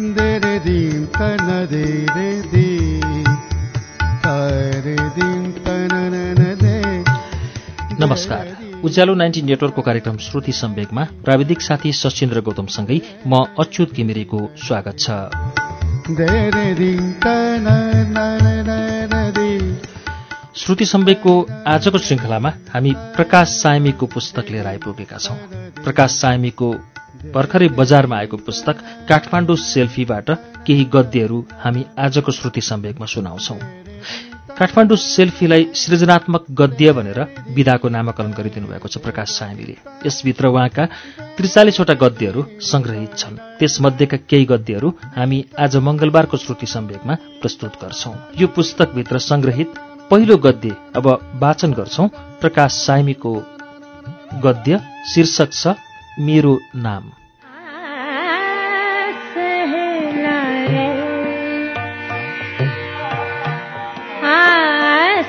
They दे दे दी दे नमस्कार उज्यालो नाइन्टी नेटवर्कको कार्यक्रम श्रुति सम्वेकमा प्राविधिक साथी सचिन्द्र गौतमसँगै म अच्युत घिमिरेको स्वागत छ। श्रुति सम्वेकको आजको श्रृङ्खलामा हामी प्रकाश सायमीको पुस्तक लिएर आइपुगेका छौं। प्रकाश सायमीको भर्खरै बजारमा आएको पुस्तक काठमाडौँ सेल्फीबाट केही गद्यहरू हामी आजको श्रुति सम्वेकमा सुनाउँछौ। काठमाडौँ सेल्फीलाई सृजनात्मक गद्य भनेर विधाको नामाकरण गरिदिनु भएको छ प्रकाश सायमीले। यसभित्र उहाँका त्रिचालिसवटा गद्यहरू संग्रहित छन्। त्यसमध्येका केही गद्यहरू हामी आज मंगलबारको श्रुति सम्वेकमा प्रस्तुत गर्छौं। यो पुस्तकभित्र संग्रहित पहिलो गद्य अब वाचन गर्छौं। प्रकाश सायमीको गद्य शीर्षक छ मेरो नाम।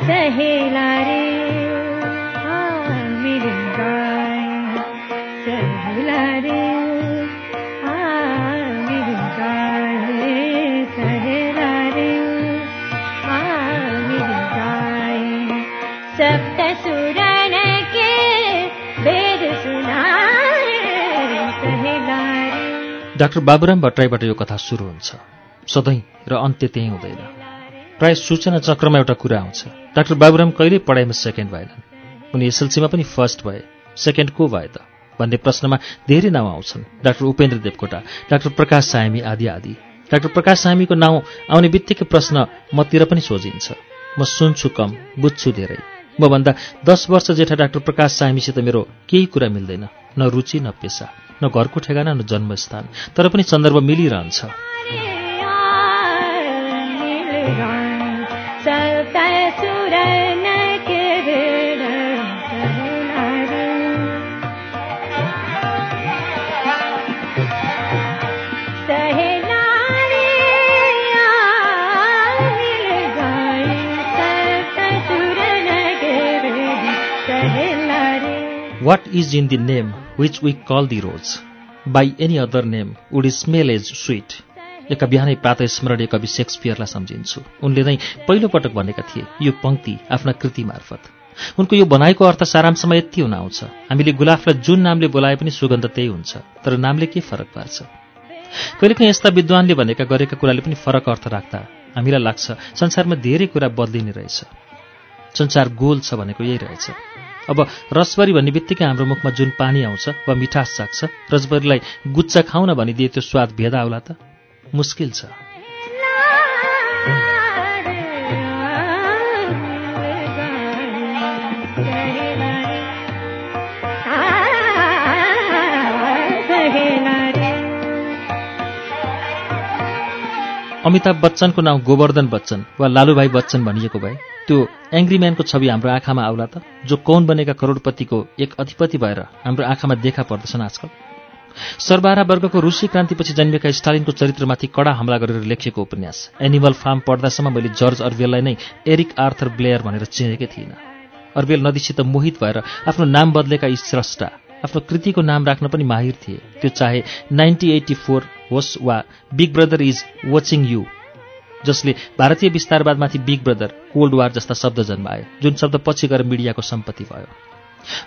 सहेला डाक्टर बाबुराम भट्टराईबाट यो कथा सुरु हुन्छ। सधैँ र अन्त्य त्यही हुँदैन। प्राय सूचना चक्रमा एउटा कुरा आउँछ। डाक्टर बाबुराम कहिल्यै पढाइमा सेकेन्ड भएनन्। उनी एसएलसीमा पनि फर्स्ट भए। सेकेन्ड को भए त? भन्ने प्रश्नमा धेरै नाउँ आउँछन्। डाक्टर उपेन्द्र देवकोटा डाक्टर प्रकाश सायमी आदि आदि। डाक्टर प्रकाश सायमीको नाउँ आउने बित्तिकै प्रश्न मतिर पनि सोझिन्छ। म सुन्छु कम बुझ्छु धेरै। मभन्दा दस वर्ष जेठा डाक्टर प्रकाश सायमीसित मेरो केही कुरा मिल्दैन। न रुचि न पेसा। न घरको ठेगाना न जन्मस्थान तर पनि सन्दर्भ मिलिरहन्छ। What is in the name which we call the rose by any other name would smell as sweet एका बिहानै प्रातः स्मरणीय कवि सेक्सपियरलाई सम्झिन्छु। उनले नै पहिलोपटक भनेका थिए यो पङ्क्ति आफ्ना कृति मार्फत। उनको यो भनाइको अर्थ सारांशमा यति हुन आउँछ। हामीले गुलाफलाई जुन नामले बोलाए पनि सुगन्ध त्यही हुन्छ तर नामले के फरक पार्छ? कहिलेकाहीँ यस्ता विद्वानले भनेका गरेका कुराले पनि फरक अर्थ राख्दा हामीलाई लाग्छ संसारमा धेरै कुरा बदलिने रहेछ। संसार गोल छ भनेको यही रहेछ। अब रसबरी भन्ने बित्तिकै हाम्रो मुखमा जुन पानी आउँछ वा मिठास चाख्छ रसबरीलाई गुच्चा खाउन भनिदिए त्यो स्वाद भेदा आउला त। मुस्किल छ। अमिताभ बच्चनको नाउँ गोवर्धन बच्चन वा लालुभाइ बच्चन भनिएको भए त्यो एङ्ग्री म्यानको छवि हाम्रो आँखामा आउला त जो कौन बनेका करोडपतिको एक अधिपति भएर हाम्रो आँखामा देखा पर्दछन् आजकल। सरबारा वर्गको रुसी क्रान्तिपछि जन्मिएका स्टालिनको चरित्रमाथि कडा हमला गरेर लेखिएको उपन्यास एनिमल फार्म पढ्दासम्म मैले जर्ज अर्वेललाई नै एरिक आर्थर ब्लेयर भनेर चिनेकै थिइनँ। अर्वेल नदीसित मोहित भएर आफ्नो नाम बदलेका यी स्रष्टा आफ्नो कृतिको नाम राख्न पनि माहिर थिए। त्यो चाहे नाइन्टी एट्टी फोर होस् वा big brother is watching you जसले भारतीय विस्तारवादमाथि बिग ब्रदर कोल्ड वार जस्ता शब्द जन्मायो जुन शब्द पछि गएर मिडियाको सम्पत्ति भयो।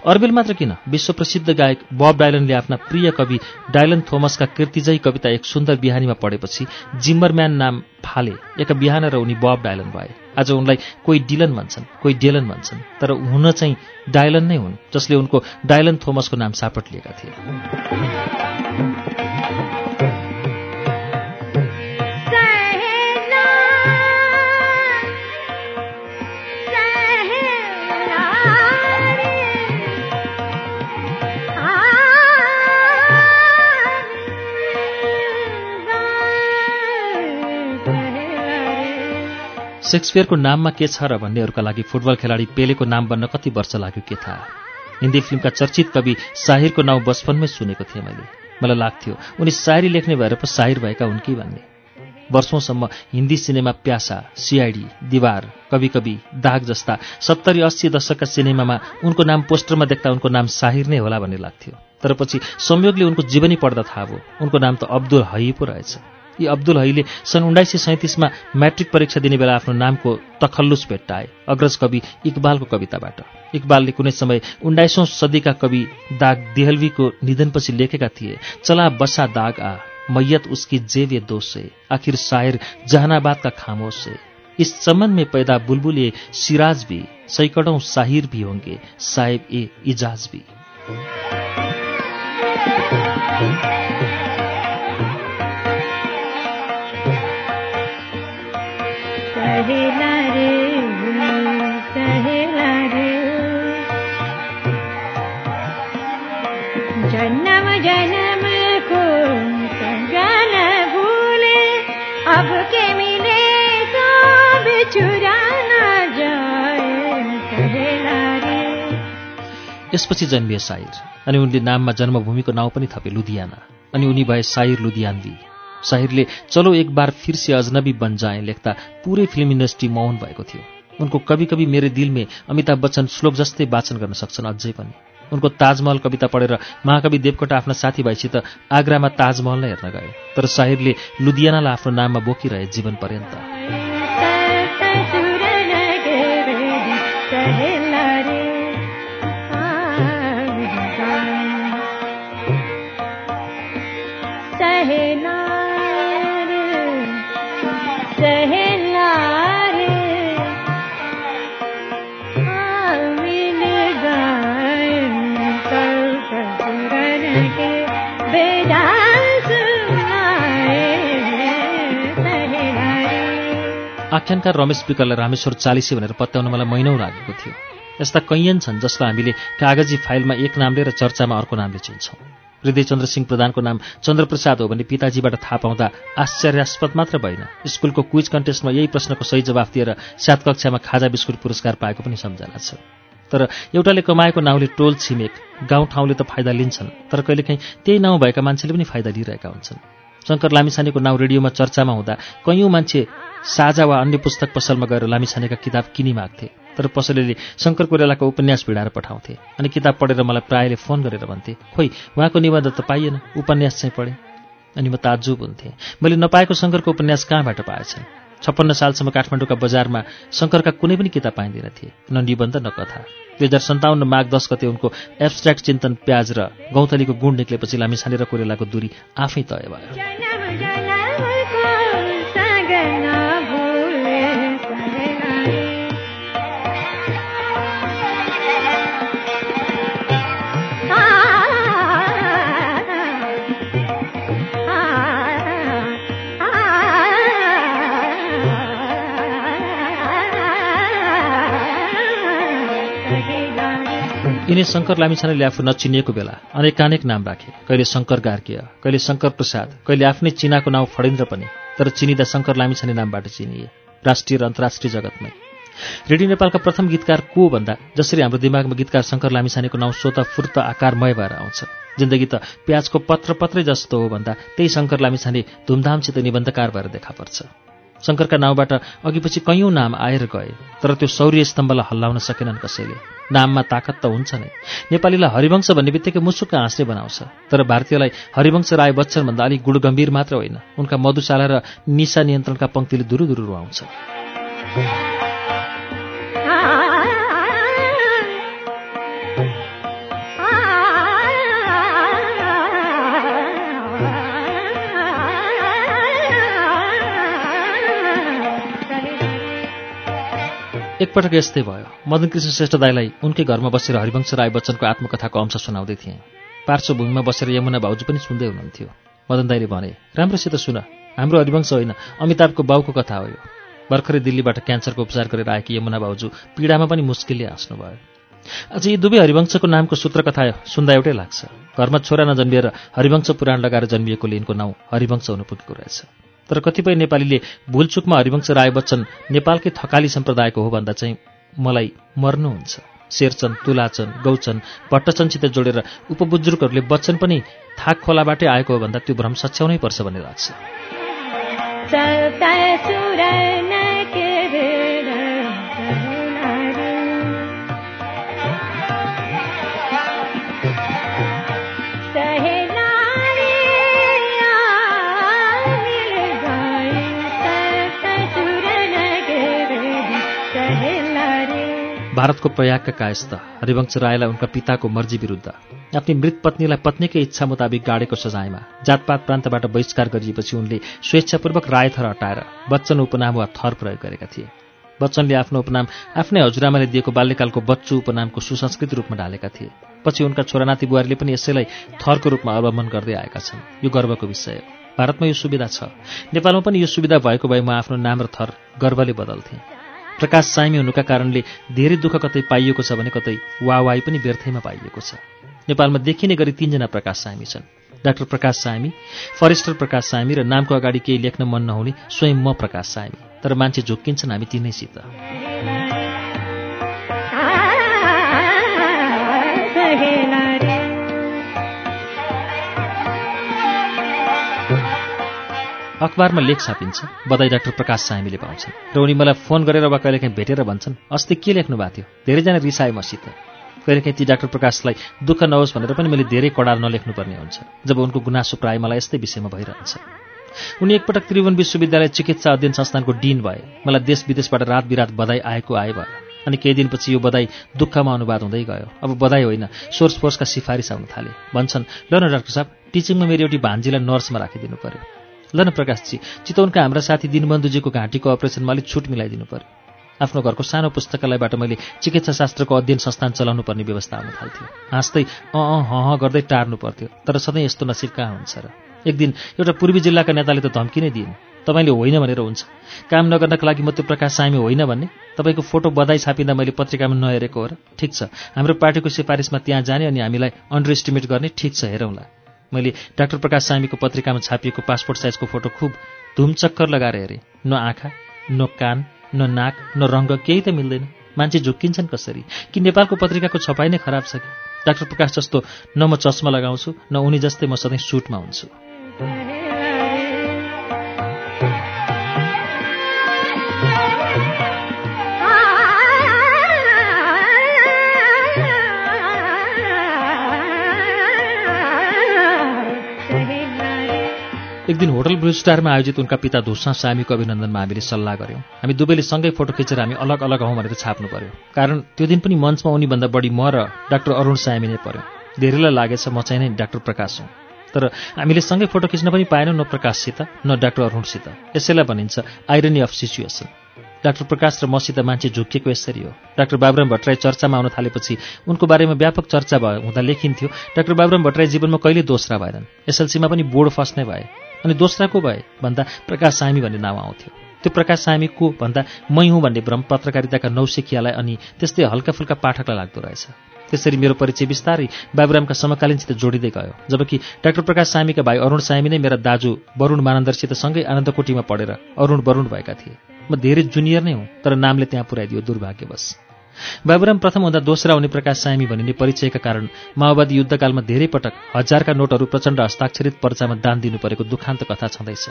अर्बेल मात्र किन विश्व प्रसिद्ध गायक बब डायलनले आफ्ना प्रिय कवि डायलन थोमसका कृतिजयी कविता एक सुन्दर बिहानीमा पढेपछि जिम्मरम्यान नाम फाले एका बिहान र उनी बब डायलन भए। आज उनलाई कोही डिलन भन्छन् कोही डेलन भन्छन् तर हुन चाहिँ डायलन नै हुन् जसले उनको डायलन थोमसको नाम सापट लिएका थिए। सेक्सपियरको नाममा के छ र भन्नेहरूका लागि फुटबल खेलाडी पेलेको नाम बन्न कति वर्ष लाग्यो के थाहा? हिन्दी फिल्मका चर्चित कवि साहिरको नाउँ बचपनमै सुनेको थिएँ मैले। मलाई लाग्थ्यो उनी सायरी लेख्ने भएर पो साहिर भएका हुन् कि भन्ने। वर्षौंसम्म हिन्दी सिनेमा प्यासा सिआइडी दिवार कवि कवि दाग जस्ता सत्तरी अस्सी दशकका सिनेमामा उनको नाम पोस्टरमा देख्दा उनको नाम साहिर नै होला भन्ने लाग्थ्यो। तर पछि संयोगले उनको जीवनी पढ्दा थाहा भयो। उनको नाम त अब्दुल हई पो रहेछ। यी अब्दुल हईले सन् उन्नाइस सय सैँतिसमा म्याट्रिक परीक्षा दिने बेला आफ्नो नामको तखल्लुस भेट्टाए अग्रज कवि इकबालको कविताबाट। इकबालले कुनै समय उन्नाइसौँ सदीका कवि दाग देहलवीको निधनपछि लेखेका थिए चला बसा दाग आ मैयत उसकी ये दोष आखिर शायर जहानाबाद का खामोश से इस चमन में पैदा बुलबुल सिराज भी सैकड़ों साहिर भी होंगे साहेब ए इजाज भी। यसपछि जन्मिए साहिर अनि उनले नाममा जन्मभूमिको नाउँ पनि थपे लुधियाना। अनि उनी भए साहिर लुधियानवी साहिरले चलो एक बार फिर से अजनबी बन जाए लेख्दा पुरै फिल्म इन्डस्ट्री मौन भएको थियो। उनको कवि कवि मेरे दिलमे अमिताभ बच्चन श्लोक जस्तै वाचन गर्न सक्छन् अझै पनि। उनको ताजमहल कविता पढेर महाकवि देवकोटा आफ्ना साथीभाइसित आग्रामा ताजमहल नै हेर्न गए। तर साहिरले लुधियानालाई आफ्नो नाममा बोकिरहे जीवन पर्यन्त आख्यानकार रमेश विकललाई रामेश्वर चालिसे भनेर पत्याउन मलाई महिनौ लागेको थियो। यस्ता कैयन छन् जसलाई हामीले कागजी फाइलमा एक नामले र चर्चामा अर्को नामले चिन्छौँ। हृदयचन्द्र सिंह प्रधानको नाम चन्द्रप्रसाद हो भने पिताजीबाट थाहा पाउँदा आश्चर्यास्पद मात्र भएन। स्कुलको क्विज कन्टेस्टमा यही प्रश्नको सही जवाफ दिएर सात कक्षामा खाजा बिस्कुट पुरस्कार पाएको पनि सम्झना छ। तर एउटाले कमाएको नाउँले टोल छिमेक गाउँठाउँले त फाइदा लिन्छन् तर कहिलेकाहीँ त्यही नाउँ भएका मान्छेले पनि फाइदा लिइरहेका हुन्छन्। शङ्कर लामिछानेको नाउँ रेडियोमा चर्चामा हुँदा कैयौँ मान्छे साझा वा अन्य पुस्तक पसलमा गएर लामिछानेका किताब किनिमाग्थे तर पसलेले शङ्कर कोइरालाको उपन्यास भिडाएर पठाउँथे अनि किताब पढेर मलाई प्रायले फोन गरेर भन्थे खोइ उहाँको निबन्ध त पाइएन उपन्यास चाहिँ पढेँ। अनि म ताजुब हुन्थेँ मैले नपाएको शङ्करको उपन्यास कहाँबाट पाएछन्? छप्पन्न सालसम्म काठमाडौँका बजारमा शङ्करका कुनै पनि किताब पाइँदैन थिए न निबन्ध न कथा। दुई हजार सन्ताउन्न माघ दस गते उनको एब्स्ट्राक्ट चिन्तन प्याज र गौथलीको गुण निक्लेपछि लामिछाने र कोइरालाको दूरी आफै तय भयो। यिनी शङ्कर लामिछानेले आफू नचिनिएको बेला अनेकानेक नाम राखे। कहिले शङ्कर गार्कीय कहिले शङ्कर प्रसाद कहिले आफ्नै चिनाको नाउँ फणिन्द्र पनि तर चिनिँदा शङ्कर लामिछाने नामबाट चिनिए। राष्ट्रिय र अन्तर्राष्ट्रिय जगतमै। रेडियो नेपालका प्रथम गीतकार को भन्दा जसरी हाम्रो दिमागमा गीतकार शङ्कर लामिछानेको नाउँ स्वत फुर्त आकारमय भएर आउँछ। जिन्दगी त प्याजको पत्र पत्रै जस्तो हो भन्दा त्यही शङ्कर लामिछाने धुमधामसित निबन्धकार भएर देखा पर्छ। शङ्करका नाउँबाट अघिपछि कैयौँ नाम आएर गए तर त्यो शौर्य स्तम्भलाई हल्लाउन सकेनन् कसैले। नाममा ताकत त हुन्छ नै। नेपालीलाई हरिवंश भन्ने बित्तिकै मुसुक्क हाँस्ने बनाउँछ तर भारतीयलाई हरिवंश राय बच्चन भन्दा अलिक गुडगम्भीर मात्र होइन। उनका मधुशाला र निशा नियन्त्रणका पङ्क्तिले दुरु दुरु रुवाउँछ एकपटक यस्तै भयो। मदन कृष्ण श्रेष्ठ दाईलाई उनकै घरमा बसेर हरिवंश राय बच्चनको आत्मकथाको अंश सुनाउँदै थिएँ। पार्श्वभूमिमा बसेर यमुना भाउजू पनि सुन्दै हुनुहुन्थ्यो। मदन दाईले भने राम्रोसित सुन। हाम्रो हरिवंश होइन। अमिताभको बाउको कथा हो यो। भर्खरै दिल्लीबाट क्यान्सरको उपचार गरेर आएकी यमुना भाउजू पीडामा पनि मुस्किलले हाँस्नुभयो। अझ यी दुवै हरिवंशको नामको सूत्रकथा सुन्दा एउटै लाग्छ। घरमा छोरा नजन्मिएर हरिवंश पुराण लगाएर जन्मिएकोले यिनको नाउँ हरिवंश हुन पुगेको रहेछ। तर कतिपय नेपालीले भुलचुकमा हरिवंश राय बच्चन नेपालकै थकाली सम्प्रदायको हो भन्दा चाहिँ मलाई मर्नुहुन्छ। शेरचन तुलाचन गौचन भट्टचनसित जोडेर उपबुजुर्गहरूले बच्चन पनि थाक खोलाबाटै आएको हो भन्दा त्यो भ्रम सच्याउनै पर्छ भन्ने लाग्छ। भारतको प्रयागका कायस्थ हरिवंश रायलाई उनका पिताको मर्जी विरुद्ध आफ्नी मृत पत्नीलाई पत्नीकै इच्छा मुताबिक गाडेको सजायमा जातपात प्रान्तबाट बहिष्कार गरिएपछि उनले स्वेच्छापूर्वक राय थर हटाएर बच्चन उपनाम वा थर प्रयोग गरेका थिए। बच्चनले आफ्नो उपनाम आफ्नै हजुरआमाले दिएको बाल्यकालको बच्चु उपनामको सुसंस्कृत रूपमा ढालेका थिए। पछि उनका छोरानाती बुहारीले पनि यसैलाई थरको रूपमा अवलम्बन गर्दै आएका छन्। यो गर्वको विषय भारतमा यो सुविधा छ। नेपालमा पनि यो सुविधा भएको भए म आफ्नो नाम र थर गर्वले बदल्थेँ। प्रकाश सामी हुनुका कारणले धेरै दुःख कतै पाइएको छ भने कतै वावाई पनि व्यर्थैमा पाइएको छ। नेपालमा देखिने गरी तीनजना प्रकाश सामी छन्। डाक्टर प्रकाश सामी फरेस्टर प्रकाश सामी र नामको अगाडि केही लेख्न मन नहुने स्वयं म प्रकाश सामी। तर मान्छे झुक्किन्छन् हामी तिनैसित। अखबारमा लेख छापिन्छ। बधाई डाक्टर प्रकाश सामीले पाउँछन् र उनी मलाई फोन गरेर वा कहिलेकाहीँ भेटेर भन्छन् अस्ति के लेख्नु भएको थियो? धेरैजना रिसाए मसित। कहिलेकाहीँ ती डाक्टर प्रकाशलाई दुःख नहोस् भनेर पनि मैले धेरै कडाल नलेख्नुपर्ने हुन्छ जब उनको गुनासो प्राय मलाई यस्तै विषयमा भइरहन्छ। उनी एकपटक त्रिभुवन विश्वविद्यालय चिकित्सा अध्ययन संस्थानको डिन भए। मलाई देश विदेशबाट रात बिरात बधाई आएको आए भयो। अनि केही दिनपछि यो बधाई दुःखमा अनुवाद हुँदै गयो। अब बधाई होइन सोर्स फोर्सका सिफारिस आउन थाले। भन्छन् ल न डाक्टर साहब टिचिङमा मेरो एउटी भान्जीलाई नर्समा राखिदिनु पर्यो। ल न प्रकाशजी चितवनका हाम्रा साथी दिनबन्धुजीको घाँटीको अपरेसनमा अलिक छुट मिलाइदिनु पर्यो। आफ्नो घरको सानो पुस्तकालयबाट मैले चिकित्सा शास्त्रको अध्ययन संस्थान चलाउनु पर्ने व्यवस्था आउन थाल्थ्यो। हाँस्दै अँ अँ हँ गर्दै टार्नु पर्थ्यो तर सधैँ यस्तो नसिब कहाँ हुन्छ र? एक दिन एउटा पूर्वी जिल्लाका नेताले त धम्की नै दिइन्। तपाईँले होइन भनेर हुन्छ। काम नगर्नका लागि म त्यो प्रकाश सामी होइन भन्ने? तपाईँको फोटो बधाई छापिँदा मैले पत्रिकामा नहेरेको हो र? ठिक छ। हाम्रो पार्टीको सिफारिसमा त्यहाँ जाने अनि हामीलाई अन्डर एस्टिमेट गर्ने ठिक छ हेरौँला। मैले डाक्टर प्रकाश सामीको पत्रिकामा छापिएको पासपोर्ट साइजको फोटो खुब धुमचक्कर लगाएर हेरेँ। न आँखा न कान न नाक न रङ्ग केही त मिल्दैन। मान्छे झुक्किन्छन् कसरी? कि नेपालको पत्रिकाको छपाइ नै खराब छ कि? डाक्टर प्रकाश जस्तो न म चस्मा लगाउँछु न उनी जस्तै म सधैँ सुटमा हुन्छु। एक दिन होटल ब्लू स्टारमा आयोजित उनका पिता धुसा सामीको अभिनन्दनमा हामीले सल्लाह गऱ्यौँ। हामी दुवैले सँगै फोटो खिचेर हामी अलग अलग हौँ भनेर छाप्नु पर्यो। कारण त्यो दिन पनि मञ्चमा उनीभन्दा बढी म र डाक्टर अरुण सामी नै पर्यो। धेरैलाई लागेछ म चाहिँ नै डाक्टर प्रकाश हुँ। तर हामीले सँगै फोटो खिच्न पनि पाएनौँ न प्रकाशसित न डाक्टर अरुणसित। यसैलाई भनिन्छ irony of situation doctor Prakash र मसित मान्छे झुक्किएको यसरी हो। डाक्टर बाबुराम भट्टराई चर्चामा आउन थालेपछि उनको बारेमा व्यापक चर्चा भयो हुँदा लेखिन्थ्यो डाक्टर बाबुराम भट्टराई जीवनमा कहिले दोस्रा भएनन्। एसएलसीमा पनि बोर्ड फर्स्ट नै भए। अनि दोस्रा को भए भन्दा प्रकाश सामी भन्ने नाम आउँथ्यो। त्यो प्रकाश सामी को भन्दा मै हुँ भन्ने भ्रम पत्रकारिताका नौसिखियालाई अनि त्यस्तै हल्का फुल्का पाठकलाई लाग्दो रहेछ। त्यसरी मेरो परिचय बिस्तारै बाबुरामका समकालीनसित जोडिँदै गयो जबकि डाक्टर प्रकाश सामीका भाइ अरुण सामी नै मेरा दाजु वरुण मानन्दरसित सँगै आनन्दकोटीमा पढेर अरुण वरुण भएका थिए। म धेरै जुनियर नै हुँ तर नामले त्यहाँ पुर्याइदियो दुर्भाग्यवश। बाबुराम प्रथम हुँदा दोस्रा हुने प्रकाश सामी भनिने परिचयका कारण माओवादी युद्धकालमा धेरै पटक हजारका नोटहरू प्रचण्ड हस्ताक्षरित पर्चामा दान दिनु परेको दुखान्त कथा छँदैछ।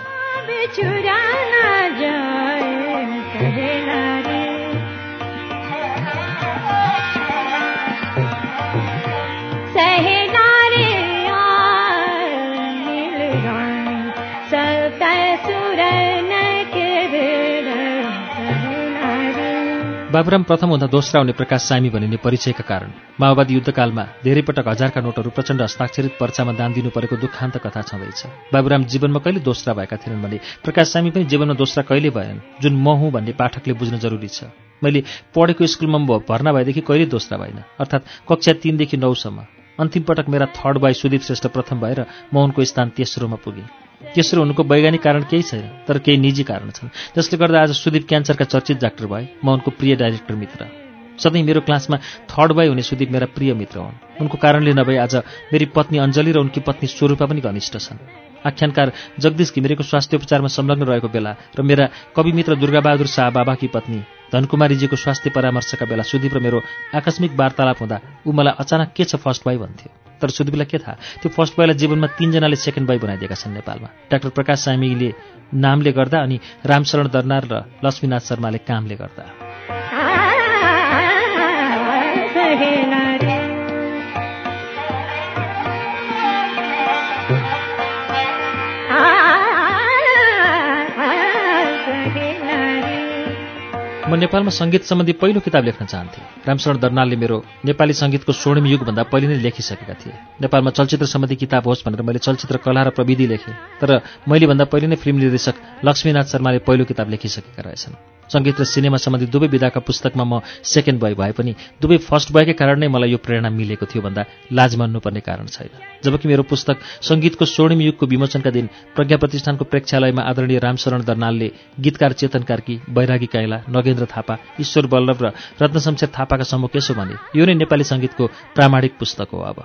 बाबुराम प्रथम हुँदा दोस्रा हुने प्रकाश सामी भनिने परिचयका कारण। माओवादी युद्धकालमा धेरै पटक हजारका नोटहरू प्रचण्ड हस्ताक्षरित पर्चामा दान दिनु परेको दुखान्त कथा छँदैछ। बाबुराम जीवनमा कहिले दोस्रा भएका थिएनन् भने प्रकाश सामी पनि जीवनमा दोस्रा कहिले भएनन् जुन म हुँ भन्ने पाठकले बुझ्न जरुरी छ। मैले पढेको स्कुलमा भर्ना भएदेखि कहिले दोस्रा भएन अर्थात् कक्षा तिनदेखि नौसम्म। अन्तिम पटक मेरा थर्ड बाई सुदीप श्रेष्ठ प्रथम भएर म उनको स्थान तेस्रोमा पुगेँ। तेस्रो हुनुको वैज्ञानिक कारण केही छैन तर केही निजी कारण छन्। जसले गर्दा आज सुदीप क्यान्सरका चर्चित डाक्टर भए। म उनको प्रिय डाइरेक्टर मित्र। सधैँ मेरो क्लासमा थर्ड बोय हुने सुदीप मेरा प्रिय मित्र हुन्। उनको कारणले नभए आज मेरी पत्नी अञ्जली र उनकी पत्नी स्वरूपा पनि घनिष्ठ छन्। आख्यानकार जगदीश घिमिरेको स्वास्थ्य उपचारमा संलग्न रहेको बेला र मेरा कवि मित्र दुर्गाबहादुर शाह बाबाकी पत्नी धनकुमारीजीको स्वास्थ्य परामर्शका बेला सुदीप र मेरो आकस्मिक वार्तालाप हुँदा ऊ मलाई अचानक के छ फर्स्ट बाई भन्थ्यो। तर सुदीपलाई के थाहा? त्यो फर्स्ट बोयलाई जीवनमा तीनजनाले सेकेन्ड बाई बनाइदिएका छन् नेपालमा। डाक्टर प्रकाश सामीले नामले गर्दा अनि रामशरण दर्नार र लक्ष्मीनाथ शर्माले कामले गर्दा। नेपालमा सङ्गीत सम्बन्धी पहिलो किताब लेख्न चाहन्थेँ। रामशरण दर्नालले मेरो नेपाली सङ्गीतको स्वर्णिम युगभन्दा पहिले नै लेखिसकेका थिए। नेपालमा चलचित्र सम्बन्धी किताब होस् भनेर मैले चलचित्र कला र प्रविधि लेखेँ। तर मैले भन्दा पहिले नै फिल्म निर्देशक लक्ष्मीनाथ शर्माले पहिलो किताब लेखिसकेका रहेछन्। सङ्गीत र सिनेमा सम्बन्धी दुवै विधाका पुस्तकमा म सेकेन्ड बोय भए पनि दुवै फर्स्ट बोयकै कारण नै मलाई यो प्रेरणा मिलेको थियो भन्दा लाज मान्नुपर्ने कारण छैन। जबकि मेरो पुस्तक सङ्गीतको स्वर्णिम युगको विमोचनका दिन प्रज्ञा प्रतिष्ठानको प्रेक्षालयमा आदरणीय रामशरण दर्नालले गीतकार चेतन कार्की बैरागी काइला नगेन्द्र थापा ईश्वर बल्लभ र रत्नशमशेर थापाका सम्मुख यसो भने यो नै नेपाली सङ्गीतको प्रामाणिक पुस्तक हो अब।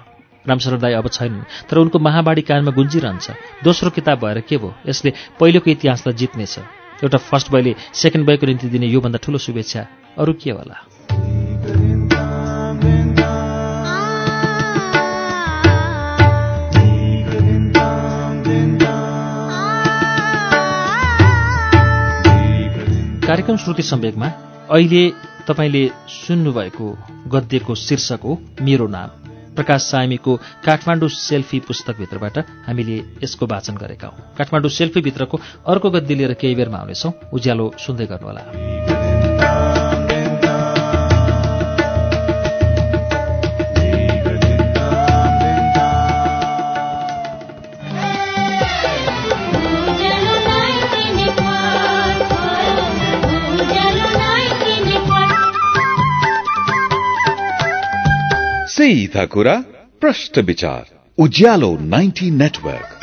रामशरण दाई अब छैनन् तर उनको महाबाडी कानमा गुन्जिरहन्छ। दोस्रो किताब भएर के भयो? यसले पहिलोको इतिहासलाई जित्नेछ। एउटा फर्स्ट बोयले सेकेन्ड बोयको निम्ति दिने योभन्दा ठूलो शुभेच्छा। अरू के होला? कार्यक्रम श्रुति सम्वेकमा अहिले तपाईँले सुन्नुभएको गद्यको शीर्षक हो मेरो नाम। प्रकाश सामीको काठमाडौँ सेल्फी पुस्तकभित्रबाट हामीले यसको वाचन गरेका हौँ। काठमाडौँ सेल्फीभित्रको अर्को गद्य लिएर केही बेरमा आउनेछौँ। उज्यालो सुन्दै गर्नुहोला। सीधा कुरा प्रश्न विचार उज्यालो 90 नेटवर्क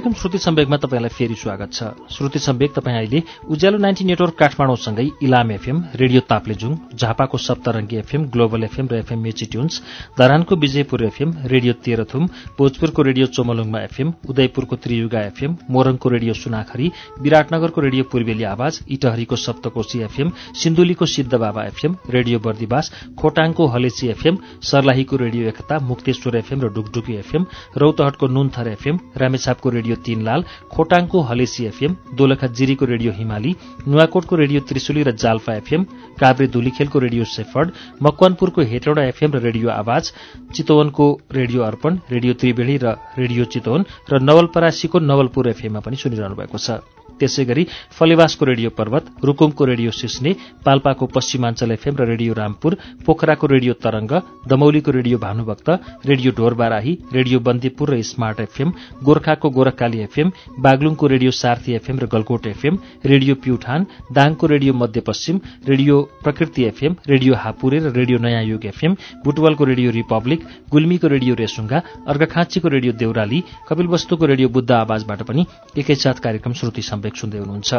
कार्यक्रम श्रुति सम्वेकमा तपाईँलाई फेरि स्वागत छ। श्रुति सम्वेक तपाईँ अहिले उज्यालो नाइन्टी नेटवर्क काठमाडौँसँगै इलाम एफएम रेडियो ताप्लेजुङ झापाको सप्तरङ्गी एफएम ग्लोबल एफएम र एफएम मेची ट्युन्स धरानको विजयपुर एफएम रेडियो तेह्रथुम भोजपुरको रेडियो चोमलुङमा एफएम उदयपुरको त्रियुगा एफएम मोरङको रेडियो सुनाखरी विराटनगरको रेडियो पूर्वेली आवाज इटहरीको सप्तकोशी एफएम सिन्धुलीको सिद्धबाबा एफएम रेडियो बर्दिवास खोटाङको हलेसी एफएम सर्लाहीको रेडियो एकता मुक्तेश्वर एफएम र डुकडुकी एफएम रौतहटको नुनथर एफएम रामेछापको रेडियो तीनलाल खोटाङको हलेसी एफएम दोलखा जिरीको रेडियो हिमाली नुवाकोटको रेडियो त्रिशुली र जाल्पा एफएम काभ्रे धुलीखेलको रेडियो सेफर्ड मकवानपुरको हेटौडा एफएम र रेडियो आवाज चितवनको रेडियो अर्पण रेडियो त्रिवेणी र रेडियो चितवन र नवलपरासीको नवलपुर एफएममा पनि सुनिरहनु भएको छ। त्यसै गरी फलेवासको रेडियो पर्वत रुकुमको रेडियो सिस्ने पाल्पाको पश्चिमाञ्चल एफएम र रेडियो रामपुर पोखराको radio Tarang दमौलीको radio Bhanubhakta radio Dhorbarahi radio Bandipur र स्मार्ट एफएम गोर्खाको गोरखकाली एफएम बागलुङको रेडियो सार्थी एफएम र गलकोट एफएम रेडियो प्युठान दाङको radio Madhyapaschim radio Prakriti FM radio Hapure र रेडियो नयाँ युग एफएम बुटवलको रेडियो रिपब्लिक गुल्मीको रेडियो रेसुङ्गा अर्घाखाँचीको रेडियो देउराली कपिलवस्तुको रेडियो बुद्ध आवाजबाट पनि एकैसाथ कार्यक्रम श्रुति सम्वेक सुन्दै हुनुहुन्छ।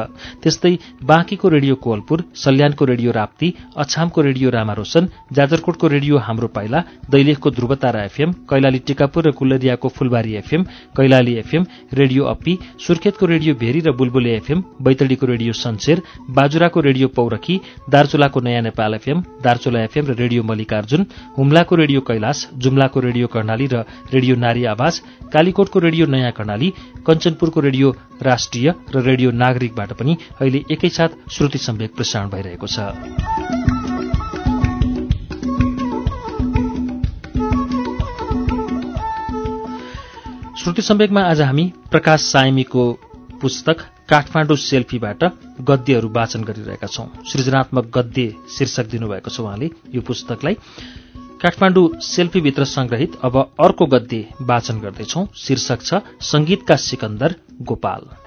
त्यस्तै बाँकीको रेडियो कोवलपुर सल्यानको रेडियो राप्ती अछामको रेडियो रामारोशन जाजरकोटको रेडियो हाम्रो पाइला दैलेखको ध्रुवतारा एफएम कैलाली टिकापुर र कुलरियाको Phulbari FM Kailali FM radio Appi सुर्खेतको radio Bheri र बुलबुले एफएम बैतडीको रेडियो सन्सेर बाजुराको रेडियो पौरखी दार्चुलाको नयाँ नेपाल एफएम दार्चुला एफएम र रेडियो मल्लिकार्जुन हुम्लाको रेडियो कैलाश जुम्लाको रेडियो कर्णाली र रेडियो नारी आवाज कालीकोटको रेडियो नयाँ कर्णाली कञ्चनपुरको रेडियो राष्ट्रिय र रेडियो नागरिकबाट पनि अहिले एकैसाथ श्रुति सम्वेक प्रसारण भइरहेको छ। श्रुति सम्वेकमा आज हामी प्रकाश साइमीको पुस्तक काठमाडौँ सेल्फीबाट गद्यहरू वाचन गरिरहेका छौं। सृजनात्मक गद्य शीर्षक दिनुभएको छ उहाँले यो पुस्तकलाई। काठमाडौँ सेल्फीभित्र संग्रहित अब अर्को गद्य वाचन गर्दैछौ। शीर्षक छ संगीतका सिकन्दर गोपाल।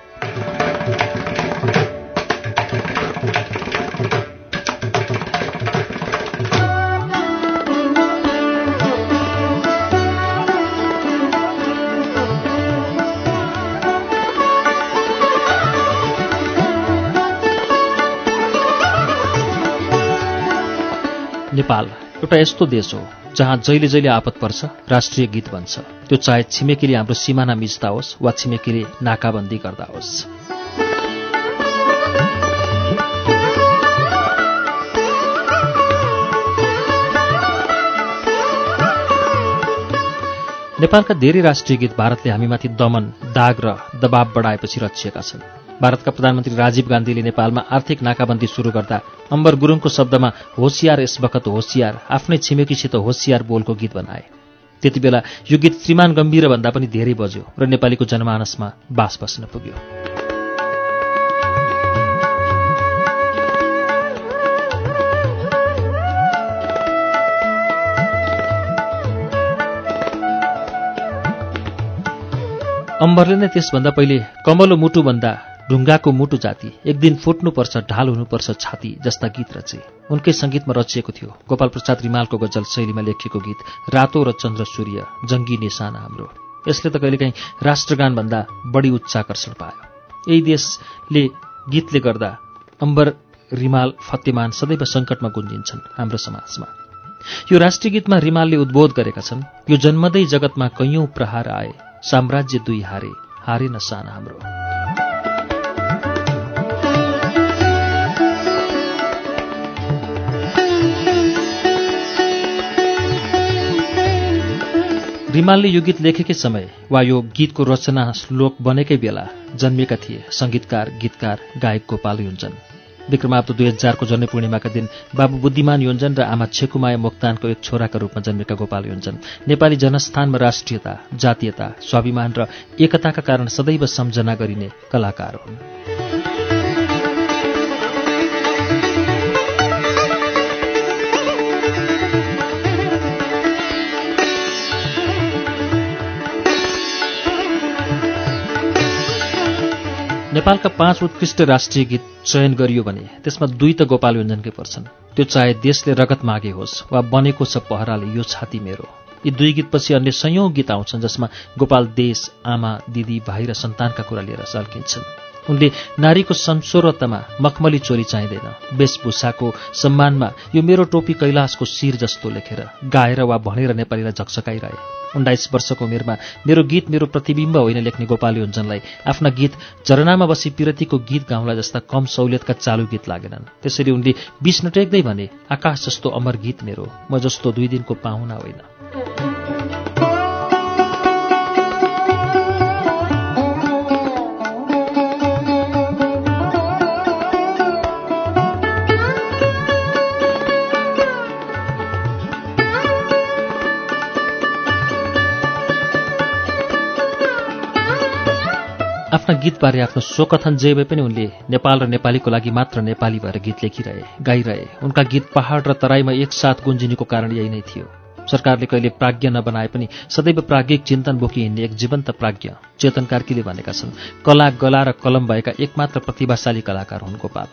नेपाल एउटा यस्तो देश हो जहाँ जहिले जहिले आपत पर्छ राष्ट्रिय गीत बन्छ। त्यो चाहे छिमेकीले हाम्रो सिमाना मिच्दा होस् वा छिमेकीले नाकाबन्दी गर्दा होस् नेपालका धेरै राष्ट्रिय गीत भारतले हामीमाथि दमन दाग र दबाव बढाएपछि रचिएका छन्। भारतका प्रधानमन्त्री राजीव गान्धीले नेपालमा आर्थिक नाकाबन्दी सुरु गर्दा अम्बर गुरुङको शब्दमा होसियार यस बखत होसियार आफ्नै छिमेकीसित होसियार बोलको गीत बनाए। त्यति बेला यो गीत श्रीमान गम्भीर भन्दा पनि धेरै बज्यो र नेपालीको जनमानसमा बास बस्न पुग्यो। अम्बरले नै त्यसभन्दा पहिले कमलो मुटुभन्दा ढुङ्गाको मुटु जाति एक दिन फुट्नुपर्छ ढाल हुनुपर्छ छाती जस्ता गीत रचे। उनकै सङ्गीतमा रचिएको थियो गोपाल प्रसाद रिमालको गजल शैलीमा लेखिएको गीत रातो र चन्द्र सूर्य जङ्गी निशाना हाम्रो। यसले त कहिलेकाहीँ राष्ट्रगानभन्दा बढी उच्चाकर्षण पायो। यही देशले गीतले गर्दा अम्बर रिमाल फतेमान सदैव सङ्कटमा गुन्जिन्छन् हाम्रो समाजमा। यो राष्ट्रिय गीतमा रिमालले उद्बोध गरेका छन् यो जन्मदै जगतमा कैयौं प्रहार आए साम्राज्य दुई हारे हारे न साना हाम्रो। रिमालले यो गीत लेखेकै समय वा यो गीतको रचना श्लोक बनेकै बेला जन्मिएका थिए सङ्गीतकार गीतकार गायक गोपाल योञ्जन विक्रमाप्त दुई हजारको जन्म पूर्णिमाका दिन बाबु बुद्धिमान योञ्जन र आमा छेकुमाया मोक्तानको एक छोराका रूपमा जन्मेका गोपाल योञ्जन नेपाली जनस्थानमा राष्ट्रियता जातीयता स्वाभिमान र एकताका कारण सदैव सम्झना गरिने कलाकार हुन्। नेपालका पाँच उत्कृष्ट राष्ट्रिय गीत चयन गरियो भने त्यसमा दुई त गोपाल योञ्जनकै पर्छन्। त्यो चाहे देशले रगत मागे होस् वा बनेको छ पहराले यो छाती मेरो। यी दुई गीतपछि अन्य सयौं गीत आउँछन् जसमा गोपाल देश आमा दिदी भाइ र सन्तानका कुरा लिएर झल्किन्छन् उनले नारीको संसोरतामा मखमली चोरी चाहिँदैन। वेशभूषाको सम्मानमा यो मेरो टोपी कैलाशको शिर जस्तो लेखेर गाएर वा भनेर नेपालीलाई झकझकाइरहे। उन्नाइस वर्षको उमेरमा मेरो गीत मेरो प्रतिबिम्ब होइन लेख्ने गोपाल योञ्जनलाई आफ्ना गीत झरनामा बसी पिरतीको गीत गाउँला जस्ता कम सहुलियतका चालु गीत लागेनन्। त्यसरी उनले बिस नटेक्दै भने आकाश जस्तो अमर गीत मेरो म जस्तो दुई दिनको पाहुना होइन। आफ्ना गीतबारे आफ्नो स्वकथन जे भए पनि उनले नेपाल र नेपालीको लागि मात्र नेपाली भएर गीत लेखिरहे गाइरहे। उनका गीत पहाड र तराईमा एकसाथ गुन्जिनुको कारण यही नै थियो। सरकारले कहिले प्राज्ञ नबनाए पनि सदैव प्राज्ञिक चिन्तन बोकी हिँड्ने एक जीवन्त प्राज्ञ चेतन कार्कीले भनेका छन् कला गला र कलम भएका एकमात्र प्रतिभाशाली कलाकार हुन् गोपाल।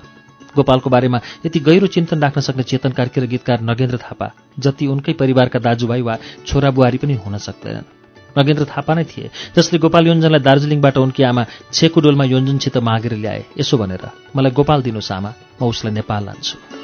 गोपालको बारेमा यति गहिरो चिन्तन राख्न सक्ने चेतन कार्की र गीतकार नगेन्द्र थापा जति उनकै परिवारका दाजुभाइ वा छोरा बुहारी पनि हुन सक्दैनन्। नगेन्द्र थापा नै थिए जसले गोपाल योञ्जनलाई दार्जिलिङबाट उनकी आमा छेकुडोलमा योञ्जनसित मागेर ल्याए। यसो भनेर मलाई गोपाल दिनुहोस् आमा म उसलाई नेपाल लान्छु।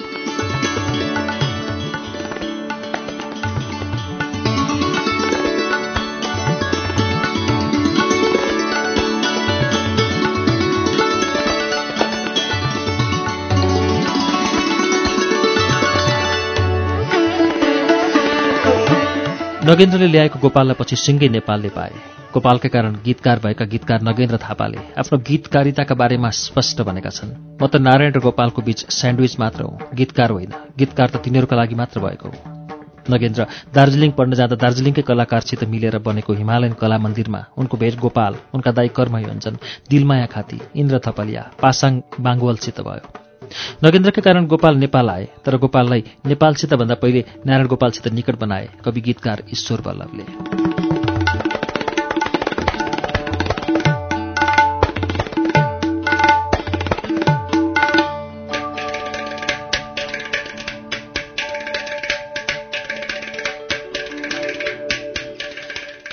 नगेन्द्रले ल्याएको गोपाललाई पछि सिङ्गै नेपालले पाए। गोपालकै कारण गीतकार भएका गीतकार नगेन्द्र थापाले आफ्नो गीतकारिताका बारेमा स्पष्ट भनेका छन्। म त नारायण र गोपालको बीच स्यान्डविच मात्र हुँ। गीतकार होइन। गीतकार त तिनीहरूका लागि मात्र भएको हो। नगेन्द्र दार्जिलिङ पढ्न जाँदा दार्जिलिङकै कलाकारसित मिलेर बनेको हिमालयन कला मन्दिरमा उनको भेट गोपाल उनका दाई कर्म योञ्जन दिलमाया खाती इन्द्र थपलिया पासाङ बाङ्गवलसित भयो। नगेन्द्रकै कारण गोपाल नेपाल आए तर गोपाललाई नेपालसित भन्दा पहिले नारायण गोपालसित निकट बनाए कवि गीतकार ईश्वर वल्लभले।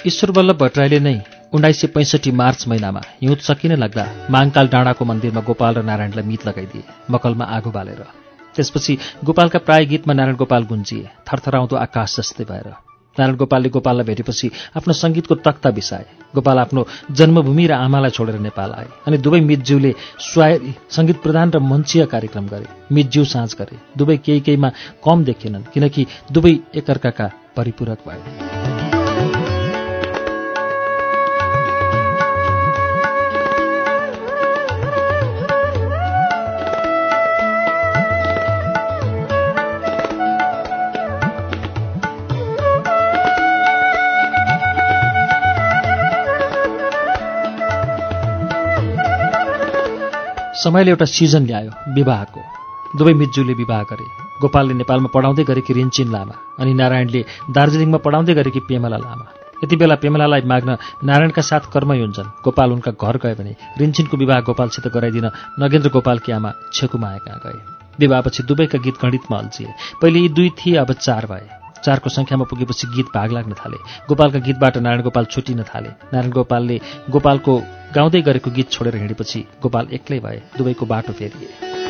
ईश्वर वल्लभ भट्टराईले नै उन्नाइस सय पैँसठी मार्च महिनामा हिउँद सकिने लाग्दा माङकाल डाँडाको मन्दिरमा गोपाल र नारायणलाई मित लगाइदिए मकलमा आगो बालेर। त्यसपछि गोपालका प्राय गीतमा नारायण गोपाल गुन्जिए थरथराउँदो आकाश जस्तै भएर। नारायण गोपालले गोपाललाई भेटेपछि आफ्नो सङ्गीतको तख्ता बिसाए। गोपाल आफ्नो जन्मभूमि र आमालाई छोडेर नेपाल आए अनि दुवै मितज्यूले स्वायरी सङ्गीत प्रधान र मञ्चीय कार्यक्रम गरे। मितज्यू साँझ गरे। दुवै केही केहीमा कम देखिएनन् किनकि दुवै एकअर्काका परिपूरक भए। समयले एउटा सिजन ल्यायो विवाहको। दुवै मिज्जूले विवाह गरे। गोपालले नेपालमा पढाउँदै गरेकी रिन्चिन लामा अनि नारायणले दार्जिलिङमा पढाउँदै गरेकी पेमला लामा। यति बेला पेमलालाई माग्न नारायणका साथ कर्मयोञ्जन गोपाल उनका घर गए भने रिन्चिनको विवाह गोपालसित गराइदिन नगेन्द्र गोपालकी आमा छेकुमाया कहाँ गए। विवाहपछि दुवैका गीत गणितमा अल्झिए। पहिले यी दुई थिए अब चार भए। चारको सङ्ख्यामा पुगेपछि गीत भाग लाग्न थाले। गोपालका गीतबाट नारायण गोपाल छुटिन थाले। नारायण गोपालले गोपालको गाउँदै गरेको गीत छोडेर हिँडेपछि गोपाल एक्लै भए दुवैको बाटो फेरिए।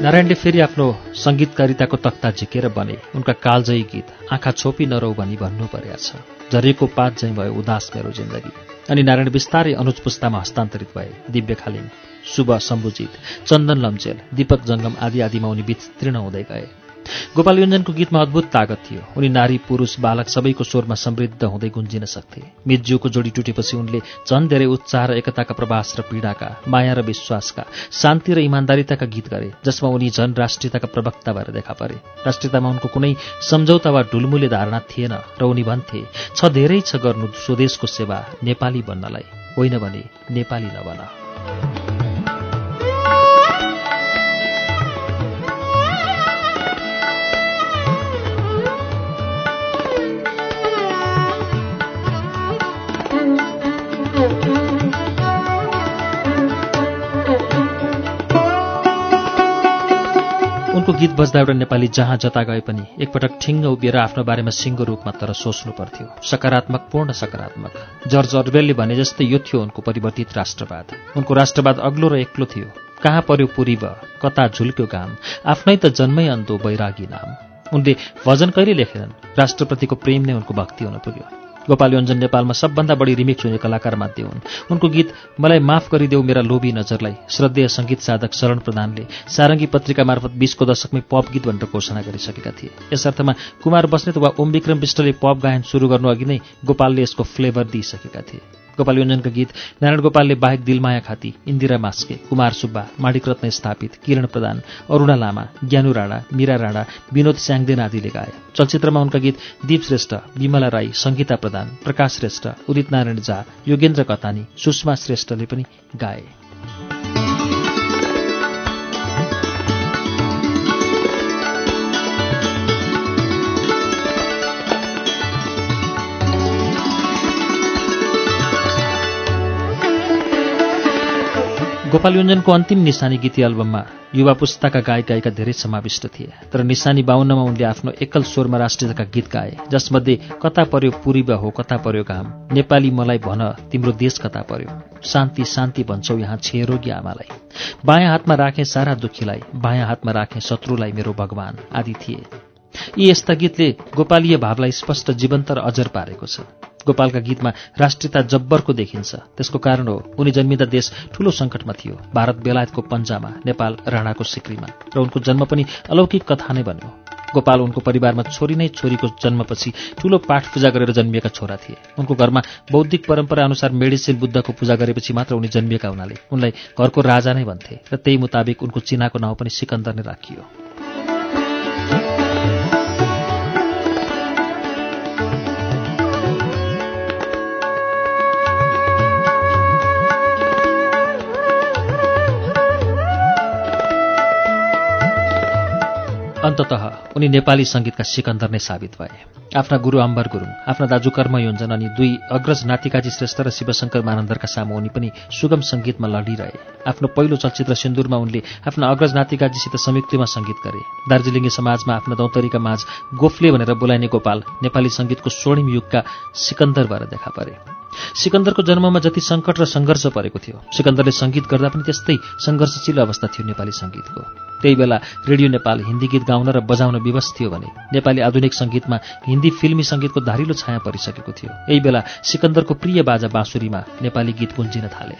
नारायणले फेरि आफ्नो सङ्गीतकारिताको तख्ता झिकेर बने उनका कालजयी गीत आँखा छोपी नरौ भनी भन्नु परेको छ। झरेको पात झैँ भयो उदास मेरो जिन्दगी अनि नारायण बिस्तारै अनुज पुस्तामा हस्तान्तरित भए। दिव्य खालिङ शुभ शम्भुजित चन्दन लम्चेल दीपक जङ्गम आदि आदिमा उनी विस्तीर्ण हुँदै गए। गोपाल योञ्जनको गीतमा अद्भुत तागत थियो। उनी नारी पुरुष बालक सबैको स्वरमा समृद्ध हुँदै गुन्जिन सक्थे। मितज्यूको जोडी टुटेपछि उनले झन् धेरै उत्साह र एकताका प्रवास र पीडाका माया र विश्वासका शान्ति र इमान्दारिताका गीत गरे जसमा उनी झन् राष्ट्रियताका प्रवक्ता भएर देखा परे। राष्ट्रियतामा उनको कुनै सम्झौता वा ढुलमुले धारणा थिएन र उनी भन्थे छ धेरै छ गर्नु स्वदेशको सेवा नेपाली बन्नलाई। होइन भने नेपाली नबन। उनको गीत बज्दा एउटा नेपाली जहाँ जता गए पनि एकपटक ठिङ्ग उभिएर आफ्नो बारेमा सिङ्गो रूपमा तर सोच्नु पर्थ्यो। सकारात्मक पूर्ण सकारात्मक। जर्ज अर्वेलले भने जस्तै यो थियो उनको परिवर्तित राष्ट्रवाद। उनको राष्ट्रवाद अग्लो र एक्लो थियो। कहाँ पर्यो पूर्व कता झुल्क्यो घाम? आफ्नै त जन्मै अन्तो बैरागी नाम। उनले भजन कहिले लेखेनन्? राष्ट्रप्रतिको प्रेम नै उनको भक्ति हुन पुग्यो। गोपाल योञ्जन नेपालमा सबभन्दा बढी रिमिक्स हुने कलाकार मध्ये हुन्। उनको गीत मलाई माफ गरिदेऊ मेरा लोभी नजरलाई श्रद्धेय सङ्गीत साधक शरण प्रधानले सारङ्गी पत्रिका मार्फत बिसको दशकमै पप गीत भनेर घोषणा गरिसकेका थिए। यस अर्थमा कुमार बस्नेत वा ओम विक्रम विष्टले पप गायन सुरु गर्नु अघि नै गोपालले यसको फ्लेभर दिइसकेका थिए। गोपाल योञ्जनका गीत नारायण गोपालले बाहेक दिलमाया खाती इन्दिरा मास्के कुमार सुब्बा माणिक रत्न स्थापित किरण प्रधान अरुणा लामा ज्ञानु राणा मीरा राणा विनोद स्याङदेन आदिले गाए। चलचित्रमा उनका गीत दीप श्रेष्ठ विमला राई सङ्गीता प्रधान प्रकाश श्रेष्ठ उदित नारायण झा योगेन्द्र कतानी सुषमा श्रेष्ठले पनि गाए। गोपाल योञ्जनको अन्तिम निशानी गीती एल्बममा युवा पुस्ताका गायक गायिका धेरै समाविष्ट थिए। तर निशानी बाहुन्नमा उनले आफ्नो एकल स्वरमा राष्ट्रियताका गीत गाए जसमध्ये कता पर्यो पूर्व हो कता पर्यो घाम नेपाली मलाई भन तिम्रो देश कता पर्यो? शान्ति शान्ति भन्छौ यहाँ छेरोगी आमालाई। बायाँ हातमा राखेँ सारा दुखीलाई बायाँ हातमा राखेँ शत्रुलाई मेरो भगवान आदि थिए। यी यस्ता गीतले गोपालीय भावलाई स्पष्ट जीवन्त र अजर पारेको छ। गोपालका गीतमा राष्ट्रियता जब्बरको देखिन्छ। त्यसको कारण हो उनी जन्मिँदा देश ठूलो सङ्कटमा थियो। भारत बेलायतको पन्जामा नेपाल राणाको सिक्रीमा। र उनको जन्म पनि अलौकिक कथा नै बन्यो। गोपाल उनको परिवारमा छोरी नै छोरीको जन्मपछि ठूलो पाठ पूजा गरेर जन्मिएका छोरा थिए। उनको घरमा बौद्धिक परम्परा अनुसार मेडिसिन बुद्धको पूजा गरेपछि मात्र उनी जन्मिएका हुनाले उनलाई घरको राजा नै भन्थे र त्यही मुताबिक उनको चिनाको नाउँ पनि सिकन्दर नै राखियो। अन्ततः उनी नेपाली सङ्गीतका सिकन्दर नै साबित भए। आफ्ना गुरु अम्बर गुरुङ आफ्ना दाजु कर्म योञ्जन अनि दुई अग्रज नातिकाजी श्रेष्ठ र शिवशङ्कर मानन्दरका सामु उनी पनि सुगम सङ्गीतमा लडिरहे। आफ्नो पहिलो चलचित्र सिन्दुरमा उनले आफ्ना अग्रज नातिकाजीसित संयुक्तिमा सङ्गीत गरे। दार्जिलिङे समाजमा आफ्ना दौतरीका माझ गोफले भनेर बोलाइने गोपाल नेपाली सङ्गीतको स्वर्णिम युगका सिकन्दर भएर देखा परे। सिकन्दरको जन्ममा जति सङ्कट र सङ्घर्ष परेको थियो सिकन्दरले सङ्गीत गर्दा पनि त्यस्तै सङ्घर्षशील अवस्था थियो नेपाली सङ्गीतको त्यही बेला रेडियो नेपाल हिन्दी गीत गाउन र बजाउन विवश थियो भने नेपाली आधुनिक सङ्गीतमा हिन्दी फिल्मी सङ्गीतको धारिलो छाया परिसकेको थियो। यही बेला सिकन्दरको प्रिय बाजा बाँसुरीमा नेपाली गीत गुन्जिन थाले।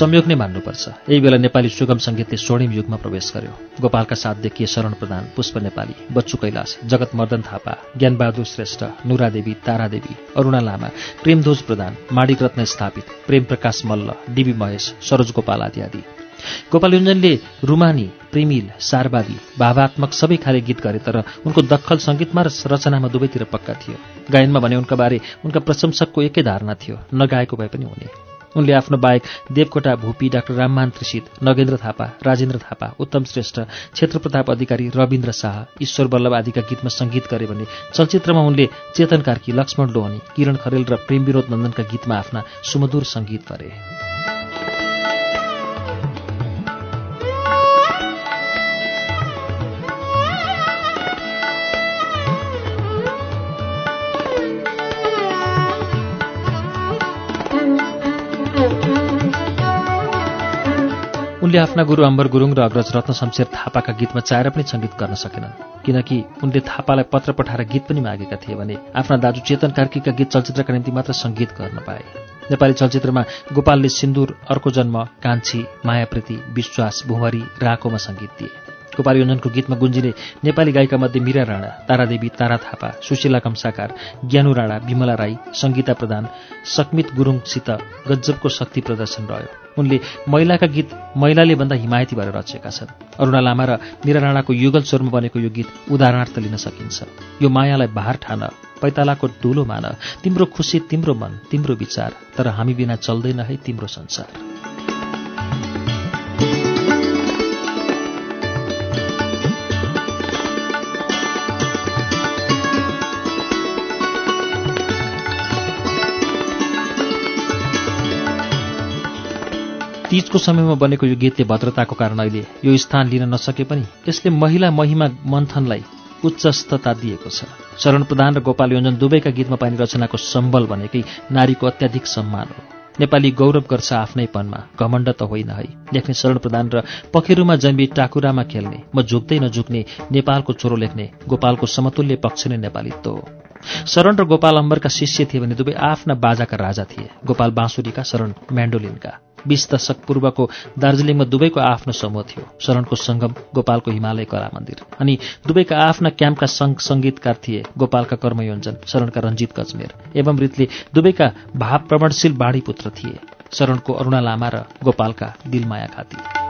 संयोग नै मान्नुपर्छ। यही बेला नेपाली सुगम सङ्गीतले स्वर्णिम युगमा प्रवेश गर्यो। गोपालका साथ देखिए शरण प्रधान पुष्प नेपाली बच्चु कैलाश जगत मर्दन थापा ज्ञानबहादुर श्रेष्ठ नुरादेवी तारादेवी अरुणा लामा प्रेमध्वज प्रधान माणिक रत्न स्थापित प्रेम प्रकाश मल्ल डिबी महेश सरोज गोपाल आदि आदि। गोपाल योञ्जनले रुमानी प्रेमिल सारवादी भावात्मक सबै खाले गीत गरे तर उनको दखल सङ्गीतमा र रचनामा दुवैतिर पक्का थियो। गायनमा भने उनका बारे उनका प्रशंसकको एकै धारणा थियो नगाएको भए पनि हुने। उनले आफ्नो बाहेक देवकोटा भूपी डाक्टर राममान त्रिषित नगेन्द्र थापा राजेन्द्र थापा उत्तम श्रेष्ठ क्षेत्र प्रताप अधिकारी रविन्द्र शाह ईश्वर बल्लभ आदिका गीतमा सङ्गीत गरे भने चलचित्रमा उनले चेतन कार्की लक्ष्मण लोहनी किरण खरेल र प्रेम विनोद नन्दनका गीतमा आफ्ना सुमधुर सङ्गीत गरे। उनले आफ्ना गुरु अम्बर गुरुङ र अग्रज रत्न शमशेर थापाका गीतमा चाहेर पनि सङ्गीत गर्न सकेनन् किनकि उनले थापालाई पत्र पठाएर गीत पनि मागेका थिए भने आफ्ना दाजु चेतन कार्कीका गीत चलचित्रका निम्ति मात्र सङ्गीत गर्न पाए। नेपाली चलचित्रमा गोपालले सिन्दुर अर्को जन्म कान्छी मायाप्रीति विश्वास भुवरी राकोमा सङ्गीत दिए। गोपाल योजनको गीतमा गुन्जिने नेपाली गायिकामध्ये मीरा राणा तारादेवी तारा थापा सुशीला कम्साकार ज्ञानु राणा विमला राई सङ्गीता प्रधान सकमित गुरुङसित गज्जबको शक्ति प्रदर्शन रह्यो। उनले महिलाका गीत महिलाले भन्दा हिमायती भएर रचेका छन्। अरुणा लामा र मीरा राणाको युगल स्वरमा बनेको यो गीत उदाहरणार्थ लिन सकिन्छ। यो मायालाई बाहर ठान पैतालाको डुलो मान तिम्रो खुसी तिम्रो मन तिम्रो विचार तर हामी बिना चल्दैन है तिम्रो संसार। तीजको समयमा बनेको यो गीतले भद्रताको कारण अहिले यो स्थान लिन नसके पनि यसले महिला महिमा मन्थनलाई उच्चस्तता दिएको छ। शरण प्रधान र गोपाल योजन दुवैका गीतमा पाइने रचनाको सम्बल भनेकै नारीको अत्याधिक सम्मान हो। नेपाली गौरव गर्छ आफ्नैपनमा घमण्ड त होइन है। लेख्ने शरण प्रधान र पखेरुमा जन्मी टाकुरामा खेल्ने म झुक्दै नझुक्ने नेपालको चोरो लेख्ने गोपालको समतुल्य पक्ष नै नेपालीत्व हो। शरण र गोपाल अम्बरका शिष्य थिए भने दुवै आफ्ना बाजाका राजा थिए। गोपाल बाँसुरीका शरण म्यान्डोलिनका बीस दशक पूर्वको दार्जिलिङमा दुवैको आफ्नो समूह थियो। शरणको सङ्गम गोपालको हिमालय कला मन्दिर। अनि दुवैका आफ्ना क्याम्पका सङ्घ सङ्गीतकार थिए गोपालका कर्मयोञ्जन शरणका रञ्जित गजमेर एवं रीतले दुवैका भाव प्रवणशील बाढी पुत्र थिए। शरणको अरुणा लामा र गोपालका दिलमाया खाती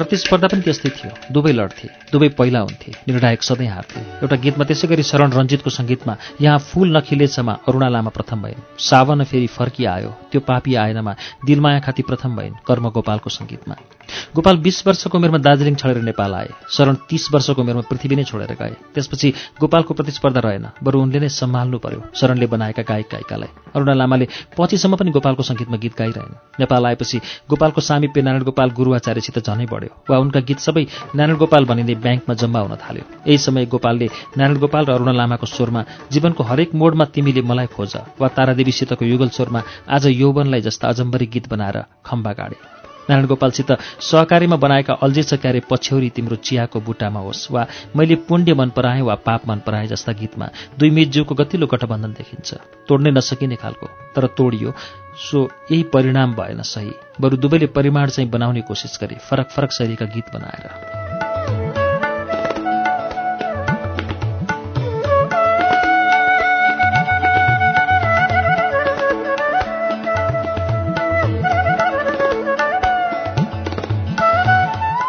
प्रतिस्पर्धा पनि त्यस्तै थियो। दुवै लड्थे दुवै पहिला हुन्थे। निर्णायक सधैँ हार्थे। एउटा गीतमा त्यसै गरी शरण रञ्जितको सङ्गीतमा यहाँ फूल नखिलेछमा अरुणा लामा प्रथम भइन्। सावन फेरि फर्की आयो। त्यो पापी आएनमा दिलमाया खाती प्रथम भइन् कर्म गोपालको सङ्गीतमा। गोपाल बिस वर्षको उमेरमा दार्जिलिङ छोडेर नेपाल आए। शरण तीस वर्षको उमेरमा पृथ्वी नै छोडेर गए। त्यसपछि गोपालको प्रतिस्पर्धा रहेन बरु उनले नै सम्हाल्नु पर्यो। शरणले बनाएका गायक गायिकालाई। अरुणा लामाले पछिसम्म पनि गोपालको सङ्गीतमा गीत गाइरहेन। नेपाल आएपछि गोपालको सामिप्य नारायण गोपाल गुरुवाचार्यसित झनै बढ्यो। वा उनका गीत सबै नारायण गोपाल भनिने ब्याङ्कमा जम्मा हुन थाल्यो। यही समय गोपालले नारायण गोपाल र अरुणा लामाको स्वरमा जीवनको हरेक मोडमा तिमीले मलाई खोज वा तारादेवीसितको युगल स्वरमा आज यौवनलाई जस्ता अजम्बरी गीत बनाएर खम्बा गाडे। नारायण गोपालसित सहकारीमा बनाएका अल्झेछ क्यारे पछ्यौरी तिम्रो चियाको बुटामा होस् वा मैले पुण्य मन पराएँ वा पाप मन पराएँ जस्ता गीतमा दुई मितज्यूको गतिलो गठबन्धन देखिन्छ। तोड्नै नसकिने खालको तर तोडियो। सो यही परिणाम भएन सही। बरु दुवैले परिमाण चाहिँ बनाउने कोसिस गरे फरक फरक शैलीका गीत बनाएर।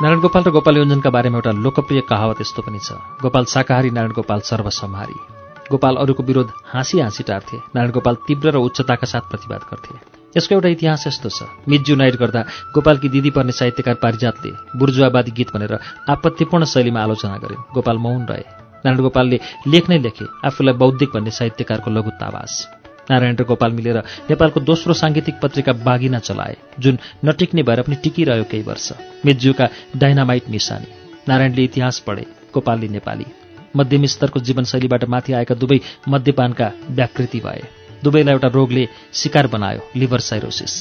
नारायण गोपाल र गोपाल योजनका बारेमा एउटा लोकप्रिय कहावत यस्तो पनि छ। गोपाल शाकाहारी नारायण गोपाल सर्वसंहारी गोपाल अरूको विरोध हाँसी हाँसी टार्थे। नारायण गोपाल तीव्र र उच्चताका साथ प्रतिवाद गर्थे। यसको एउटा इतिहास यस्तो छ। मिड युनाइट गर्दा गोपालकी दिदी पर्ने साहित्यकार पारिजातले बुर्जुवावादी गीत भनेर आपत्तिपूर्ण शैलीमा आलोचना गरिन् गोपाल मौन रहे। नारायण गोपालले लेख्नै लेखे आफूलाई बौद्धिक भन्ने साहित्यकारको लघुतावास नारायण र गोपाल मिलेर नेपालको दोस्रो साङ्गीतिक पत्रिका बागिना चलाए जुन नटिक्ने भएर पनि टिकिरह्यो केही वर्ष। मिज्यूका डाइनामाइट निशानी। नारायणले इतिहास पढे गोपालले नेपाली। मध्यम स्तरको जीवनशैलीबाट माथि आएका दुवै मध्यपानका व्याकृति भए। दुवैलाई एउटा रोगले शिकार बनायो लिभर साइरोसिस।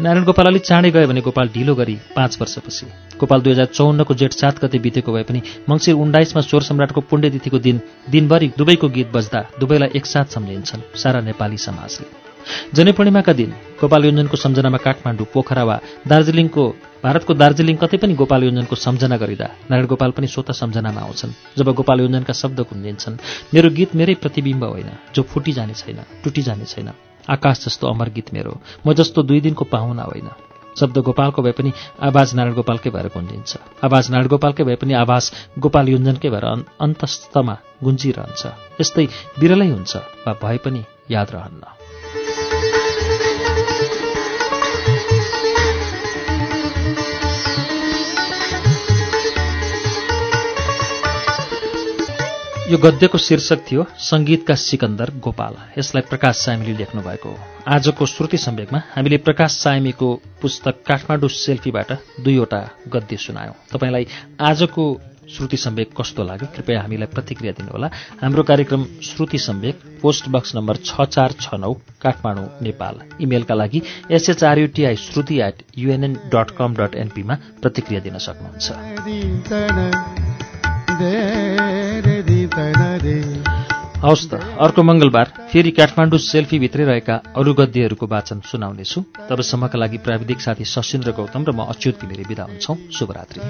नारायण गोपाल अलिक चाँडै गयो भने गोपाल ढिलो गरी पाँच वर्षपछि। गोपाल दुई हजार चौन्नको जेठ सात गते बितेको भए पनि मङ्सिर उन्नाइसमा स्वर सम्राटको पुण्यतिथिको दिन दिनभरि दुवैको गीत बज्दा दुवैलाई एकसाथ सम्झिन्छन् सारा नेपाली समाजले। जनपूर्णिमाका दिन गोपाल योजनको सम्झनामा काठमाडौँ पोखरा वा दार्जिलिङको भारतको दार्जिलिङ कतै पनि गोपाल योजनको सम्झना गरिँदा नारायण गोपाल पनि स्वत सम्झनामा आउँछन्। जब गोपाल योजनका शब्द कुन्जिन्छन् मेरो गीत मेरै प्रतिबिम्ब होइन जो फुटिजाने छैन टुटिजाने छैन। आकाश जस्तो अमर गीत मेरो। म जस्तो दुई दिनको पाहुना होइन। शब्द गोपालको भए पनि आवाज नारायण गोपालकै भएर गुन्जिन्छ। आवाज नारायण गोपालकै भए पनि आवाज गोपाल योजनकै भएर अन्तस्तमा गुन्जिरहन्छ। यस्तै विरलै हुन्छ वा भए पनि याद रहन्न। यो गद्यको शीर्षक थियो सङ्गीतका सिकन्दर गोपाल। यसलाई प्रकाश सामीले लेख्नु भएको हो। आजको श्रुति सम्वेकमा हामीले प्रकाश सामीको पुस्तक काठमाडौँ सेल्फीबाट दुईवटा गद्य सुनायौँ। तपाईँलाई आजको श्रुति सम्वेक कस्तो लाग्यो? कृपया हामीलाई प्रतिक्रिया दिनुहोला। हाम्रो कार्यक्रम Shruti Samvek post box number छ चार छ नौ काठमाडौँ नेपाल। इमेलका लागि SHRUTI Shruti at UNN dot com dot एनपीमा प्रतिक्रिया दिन सक्नुहुन्छ। हवस् त अर्को मङ्गलबार फेरि काठमाडौँ सेल्फीभित्रै रहेका अरू गद्यहरूको वाचन सुनाउनेछु तबसम्मका लागि प्राविधिक साथी सशिन्द्र गौतम र म अच्युत घिमिरे विदा हुन्छौ शुभरात्रि